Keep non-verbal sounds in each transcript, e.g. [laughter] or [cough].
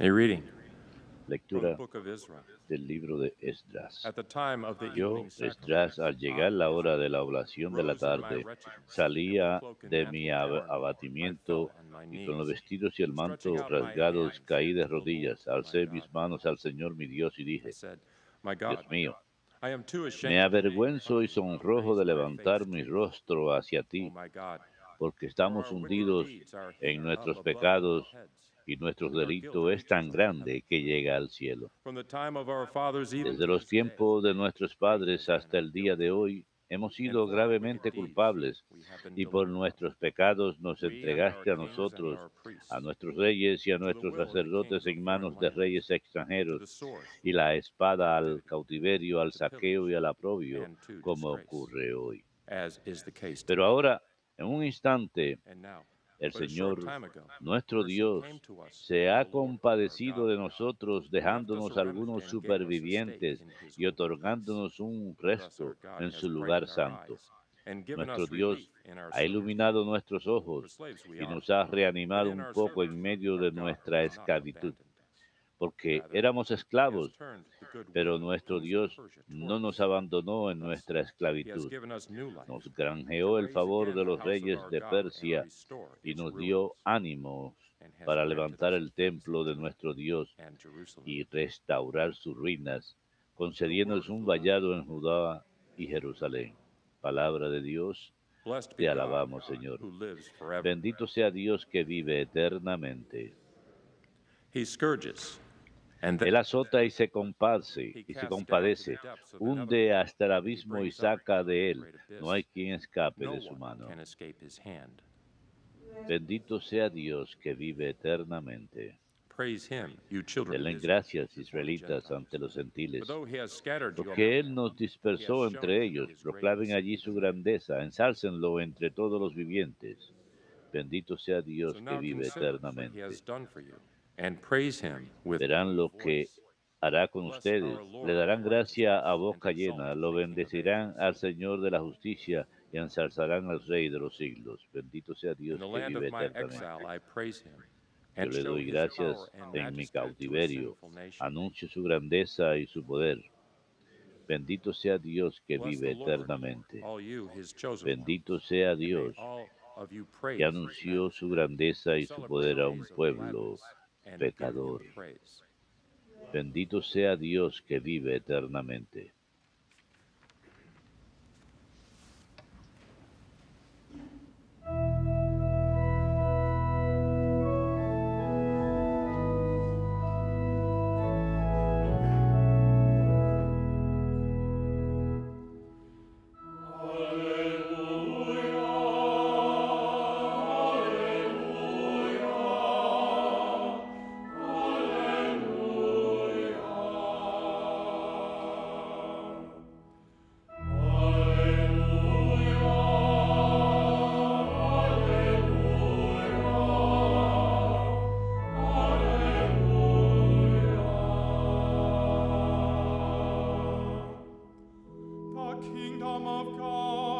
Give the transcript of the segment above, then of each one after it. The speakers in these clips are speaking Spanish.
A reading Lectura del libro de Esdras. At the time of the Yo, Esdras, al llegar la hora de la oblación de la tarde, salía de mi ab- abatimiento y con los vestidos y el manto rasgados caí de rodillas, alcé mis manos al Señor mi Dios y dije, said, My God, Dios mío, I am too ashamed me avergüenzo y sonrojo de levantar mi rostro hacia ti, my God, porque estamos hundidos en nuestros pecados. Y nuestro delito es tan grande que llega al cielo. Desde los tiempos de nuestros padres hasta el día de hoy, hemos sido gravemente culpables y por nuestros pecados nos entregaste a nosotros, a nuestros reyes y a nuestros sacerdotes en manos de reyes extranjeros y la espada al cautiverio, al saqueo y al aprobio, como ocurre hoy. Pero ahora, en un instante, el Señor, nuestro Dios, se ha compadecido de nosotros, dejándonos algunos supervivientes y otorgándonos un resto en su lugar santo. Nuestro Dios ha iluminado nuestros ojos y nos ha reanimado un poco en medio de nuestra esclavitud. Porque éramos esclavos, pero nuestro Dios no nos abandonó en nuestra esclavitud, nos granjeó el favor de los reyes de Persia y nos dio has para levantar el templo de nuestro Dios y restaurar sus ruinas, concediéndonos un vallado en Judá y Jerusalén. Palabra de Dios, te alabamos, Señor. Bendito sea Dios que vive eternamente. He scourges, Él azota y se compadece, y se compadece, hunde hasta el abismo y saca de él. No hay quien escape de su one mano. Bendito sea Dios que vive eternamente. Praise him, you children of Denle gracias, israelitas, ante los gentiles, porque Él nos dispersó entre ellos. Proclamen allí su grandeza, ensálcenlo entre todos los vivientes. Bendito sea Dios que vive eternamente. Verán lo que hará con ustedes. Le darán gracia a boca llena, lo bendecirán al Señor de la justicia y ensalzarán al Rey de los siglos. Bendito sea Dios que vive eternamente. Yo le doy gracias en mi cautiverio. Anuncio su grandeza y su poder. Bendito sea Dios que vive eternamente. Bendito sea Dios que anunció su grandeza y su poder a un pueblo pecador. Bendito sea Dios que vive eternamente.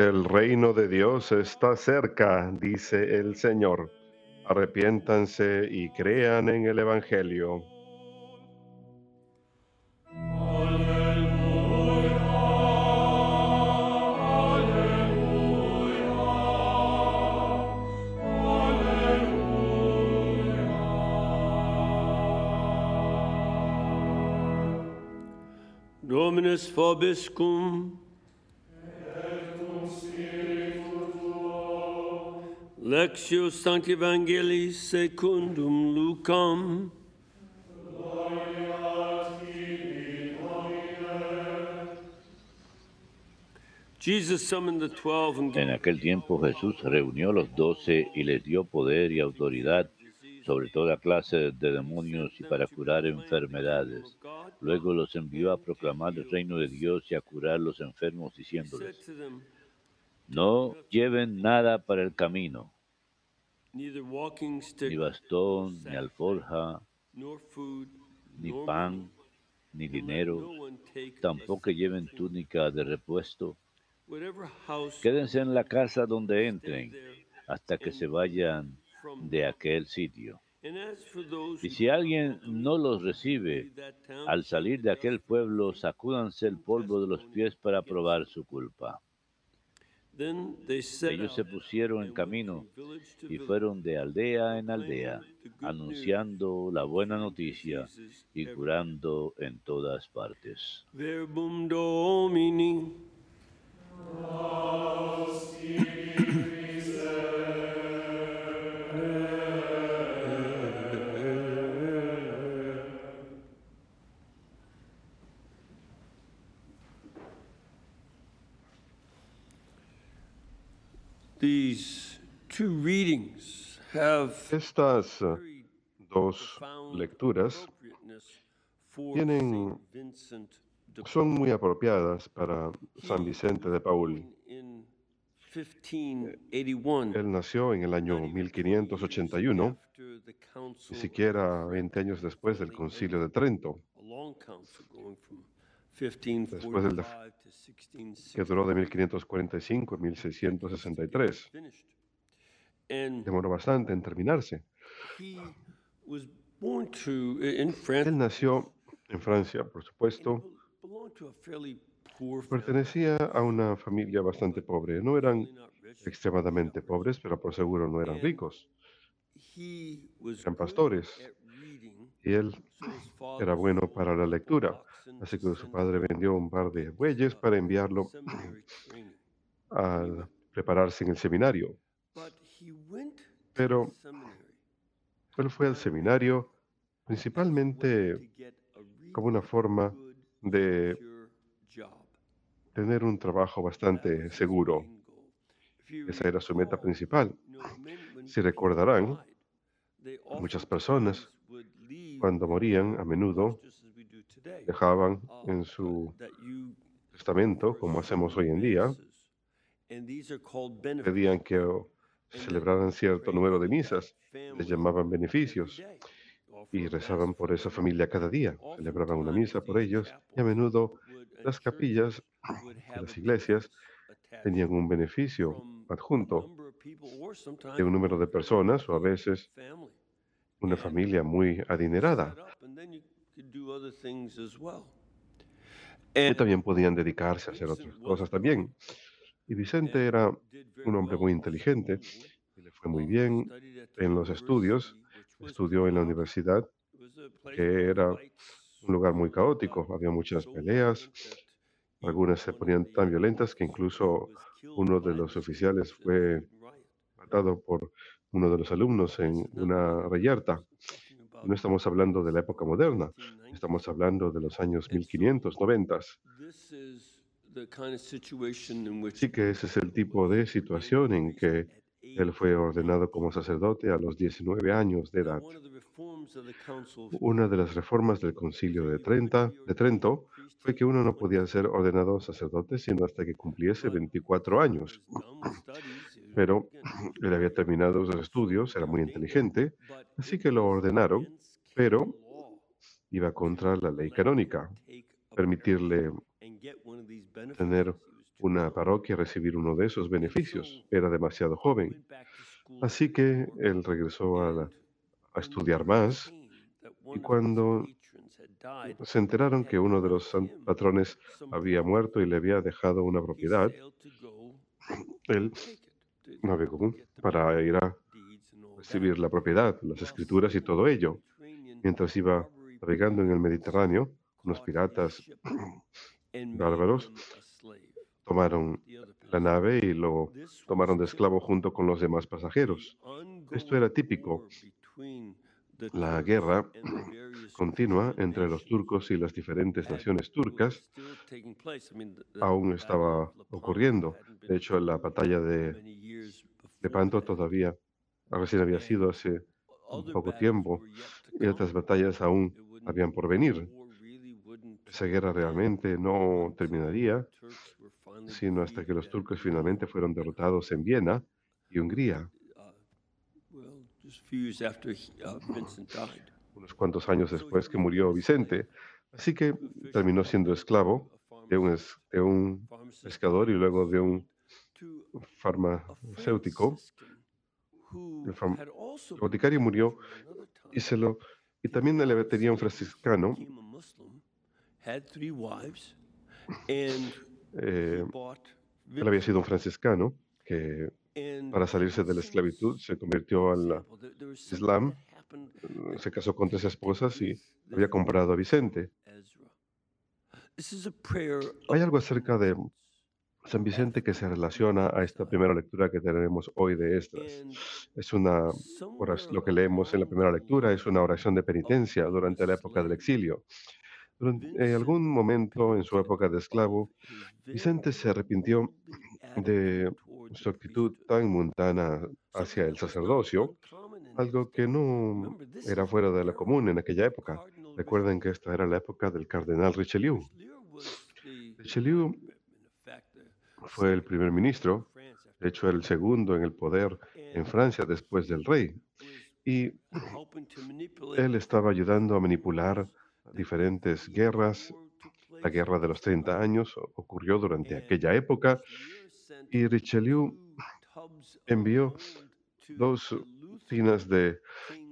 El reino de Dios está cerca, dice el Señor. Arrepiéntanse y crean en el Evangelio. Dominus vobiscum. Lectio Sancti Evangelii secundum Lucam. En aquel tiempo Jesús reunió a los doce y les dio poder y autoridad sobre toda clase de demonios y para curar enfermedades. Luego los envió a proclamar el reino de Dios y a curar los enfermos, diciéndoles, no lleven nada para el camino, ni bastón, ni alforja, ni pan, ni dinero, tampoco lleven túnica de repuesto. Quédense en la casa donde entren hasta que se vayan de aquel sitio. Y si alguien no los recibe, al salir de aquel pueblo, sacúdanse el polvo de los pies para probar su culpa. Then they set Ellos out se pusieron en and went camino from village to y village, fueron de aldea en aldea, the good news, anunciando la buena noticia y everywhere. curando en todas partes. Estas eh, dos lecturas tienen- son muy apropiadas para San He Vicente de was Paul. born in 1581, Él nació en el año not even 20 years 1581, after the council ni of siquiera 20 años después del concilio de Trento, Después del de- 1545 to 1660. que duró de 1545 a 1663. finished. And Demoró bastante en terminarse. Él nació en Francia, por supuesto, pertenecía a una familia bastante pobre. No eran extremadamente pobres, pero por seguro no eran ricos. Eran pastores. Y él era bueno para la lectura, así que su padre vendió un par de bueyes para enviarlo [clears throat] seminary training. a prepararse en el seminario. Pero él fue al seminario principalmente como una forma de tener un trabajo bastante seguro. Esa era su meta principal. Si recordarán, muchas personas, Cuando morían, a menudo dejaban uh, en su testamento, como hacemos hoy en día, pedían que celebraran cierto número de misas, les llamaban beneficios, y rezaban por esa familia cada día. Celebraban una misa por ellos y a menudo las capillas de las iglesias tenían un beneficio adjunto de un número de personas o a veces una familia muy adinerada. También podían dedicarse a hacer otras cosas también. Y Vicente era un hombre muy inteligente y le fue muy bien en los estudios. Estudió en la universidad, que era un lugar muy caótico. Había muchas peleas, algunas se ponían tan violentas que incluso uno de los oficiales fue matado por uno de los alumnos en una reyerta. No estamos hablando de la época moderna, estamos hablando de los años 1590. Así que ese es el tipo de situación en que él fue ordenado como sacerdote a los 19 años de edad. Una de las reformas del concilio de, Trenta, de Trento fue que uno no podía ser ordenado sacerdote sino hasta que cumpliese 24 años. Pero [clears throat] él había terminado sus estudios, era muy inteligente, así que lo ordenaron, pero iba contra la ley canónica, permitirle tener una parroquia y recibir uno de esos beneficios. Era demasiado joven. Así que él regresó a, a estudiar más y cuando se enteraron que uno de los patrones había muerto y le había dejado una propiedad, [clears throat] él navegó para ir a recibir la propiedad, las escrituras y todo ello. Mientras iba navegando en el Mediterráneo, unos piratas [clears throat] bárbaros tomaron la nave y lo tomaron de esclavo junto con los demás pasajeros. Esto era típico. La guerra continua entre los turcos y las diferentes naciones turcas. aún estaba ocurriendo. De hecho, la batalla de, de Panto todavía recién había sido hace un poco tiempo y otras batallas aún habían por venir. Esa guerra realmente no terminaría sino hasta que los turcos finalmente fueron [laughs] derrotados en Viena y Hungría, unos cuantos años después que murió Vicente. Así que terminó siendo esclavo de un, es- de un pescador y luego de un farmacéutico. El farm- el boticario murió y se lo y también tenía un franciscano. eh, él había sido un franciscano que para salirse de la esclavitud se convirtió al something Islam, eh, se casó con tres esposas y había comprado a Vicente. Hay algo acerca de San Vicente que se relaciona a esta primera lectura que tenemos hoy de Esdras. and Es una oración- lo que leemos en la primera lectura es una oración de penitencia durante la época del exilio. Durante, en algún momento en su época de esclavo, Vicente se arrepintió de su actitud tan mundana hacia el sacerdocio, algo que no era fuera de lo común en aquella época. Recuerden que esta era la época del cardenal Richelieu. Richelieu fue el primer ministro, de hecho el segundo en el poder en Francia después del rey, y él estaba ayudando a manipular diferentes guerras. La guerra de los 30 años ocurrió durante aquella época y Richelieu envió dos tinas de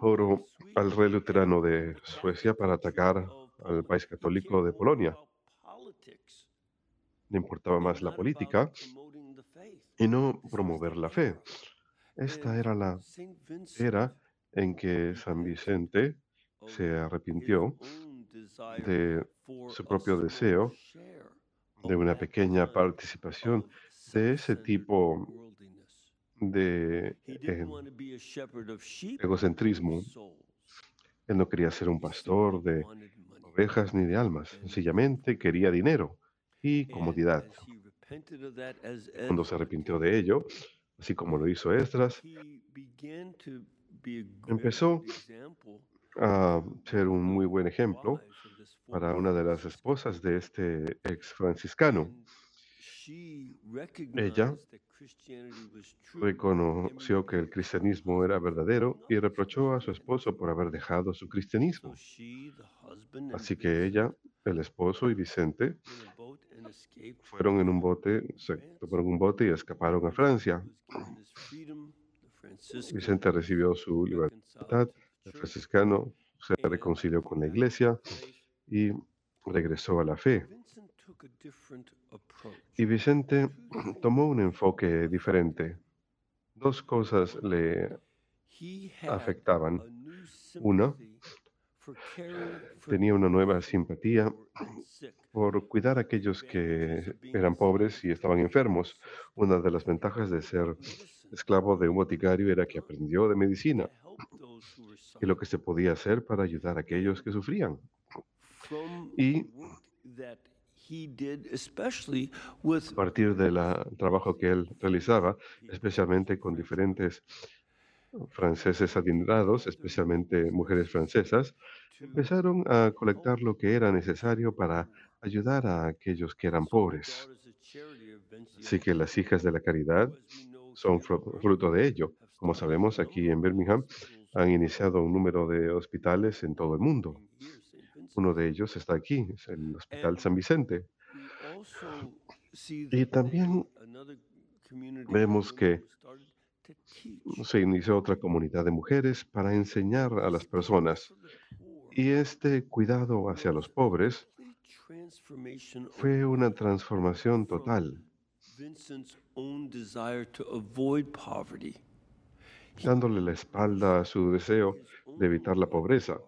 oro al rey luterano de Suecia para atacar al país católico de Polonia. Le importaba más la política y no promover la fe. Esta era la era en que San Vicente se arrepintió de su propio deseo de una pequeña participación de ese tipo de eh, egocentrismo. Él no quería ser un pastor de ovejas ni de almas, sencillamente quería dinero y comodidad. Cuando se arrepintió de ello, así como lo hizo Esdras, empezó a ser un muy buen ejemplo para una de las esposas de este ex franciscano. Ella reconoció que el cristianismo era verdadero y reprochó a su esposo por haber dejado su cristianismo. Así que ella, el esposo y Vicente fueron en un bote, se tomaron un bote y escaparon a Francia. Vicente recibió su libertad, el franciscano se reconcilió con la iglesia y regresó a la fe. Y Vicente [clears throat] tomó un enfoque diferente. Dos cosas le afectaban. Una, tenía una nueva simpatía [clears throat] por cuidar a aquellos que eran pobres y estaban enfermos. Una de las ventajas de ser esclavo de un boticario era que aprendió de medicina y lo que se podía hacer para ayudar a aquellos que sufrían. Y a partir del trabajo que él realizaba, especialmente con diferentes franceses adinerados, especialmente mujeres francesas, empezaron a colectar lo que era necesario para ayudar a aquellos que eran pobres. Así que las hijas de la caridad son fruto de ello. Como sabemos, aquí en Birmingham han iniciado un número de hospitales en todo el mundo. Uno de ellos está aquí, es el Hospital San Vicente. Y también vemos que se inició otra comunidad de mujeres para enseñar a las personas. Y este cuidado hacia los pobres fue una transformación total, dándole la espalda a su deseo de evitar la pobreza.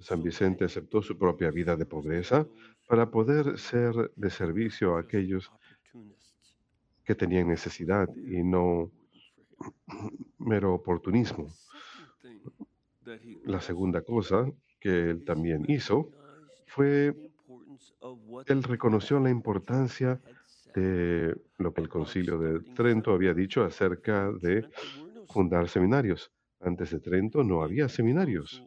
San Vicente aceptó su propia vida de pobreza para poder ser de servicio a aquellos que tenían necesidad y no [clears throat] mero oportunismo. La segunda cosa que él también hizo fue, él reconoció la importancia de lo que el concilio de Trento había dicho acerca de fundar seminarios. Antes de Trento no había seminarios.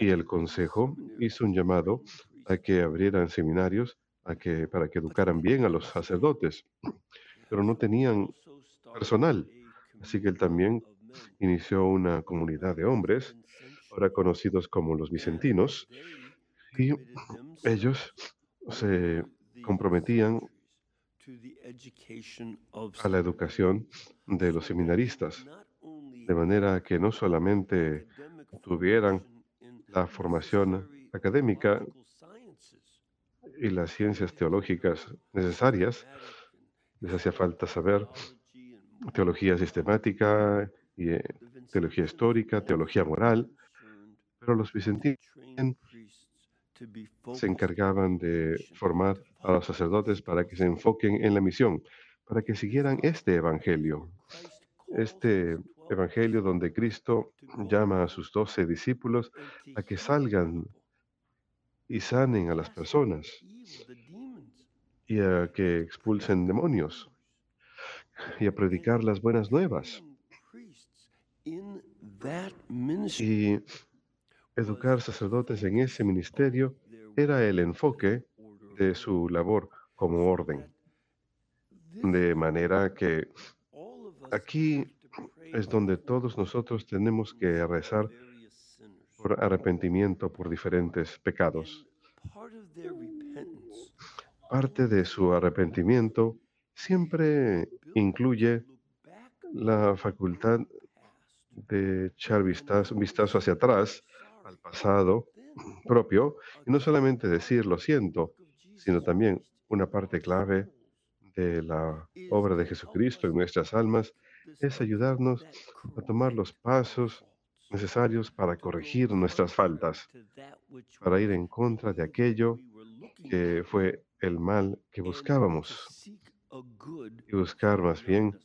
Y el consejo hizo un llamado a que abrieran seminarios a que, para que educaran bien a los sacerdotes, [clears throat] pero no tenían personal. Así que él también inició una comunidad de hombres, ahora conocidos como los vicentinos, y ellos se comprometían a la educación de los seminaristas, de manera que no solamente tuvieran la formación académica y las ciencias teológicas necesarias. Les hacía falta saber teología sistemática, y, eh, teología histórica, teología moral, pero los vicentinos se encargaban de formar a los sacerdotes para que se enfoquen en la misión, para que siguieran este evangelio, este evangelio donde Cristo llama a sus doce discípulos a que salgan y sanen a las personas y a que expulsen demonios y a predicar las buenas nuevas y educar sacerdotes en ese ministerio era el enfoque de su labor como orden. De manera que aquí es donde todos nosotros tenemos que rezar por arrepentimiento por diferentes pecados. Parte de su arrepentimiento siempre incluye la facultad de echar vistazo, vistazo hacia atrás, al pasado propio, y no solamente decir lo siento, sino también una parte clave de la obra de Jesucristo en nuestras almas es ayudarnos a tomar los pasos necesarios para corregir nuestras faltas, para ir en contra de aquello que fue el mal que buscábamos y buscar más bien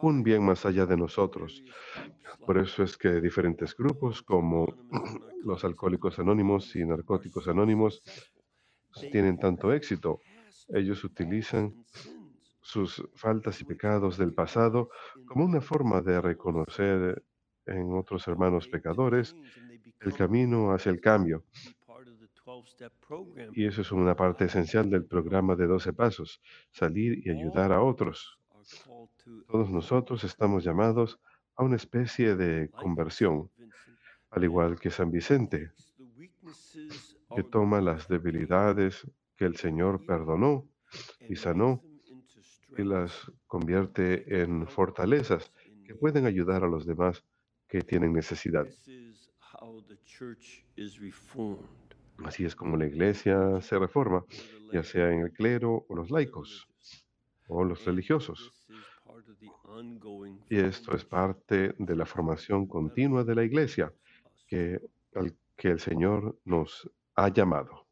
un bien más allá de nosotros. Por eso es que diferentes grupos como [clears throat] los alcohólicos anónimos y narcóticos anónimos tienen tanto éxito. Ellos utilizan sus faltas y pecados del pasado como una forma de reconocer en otros hermanos pecadores el camino hacia el cambio. Y eso es una parte esencial del programa de 12 pasos, salir y ayudar a otros. Todos nosotros estamos llamados a una especie de conversión, al igual que San Vicente, que toma las debilidades que el Señor perdonó y sanó y las convierte en fortalezas que pueden ayudar a los demás que tienen necesidad. Así es como la iglesia se reforma, ya sea en el clero o los laicos o los religiosos. Y esto es parte de la formación continua de la iglesia que, al que el Señor nos ha llamado.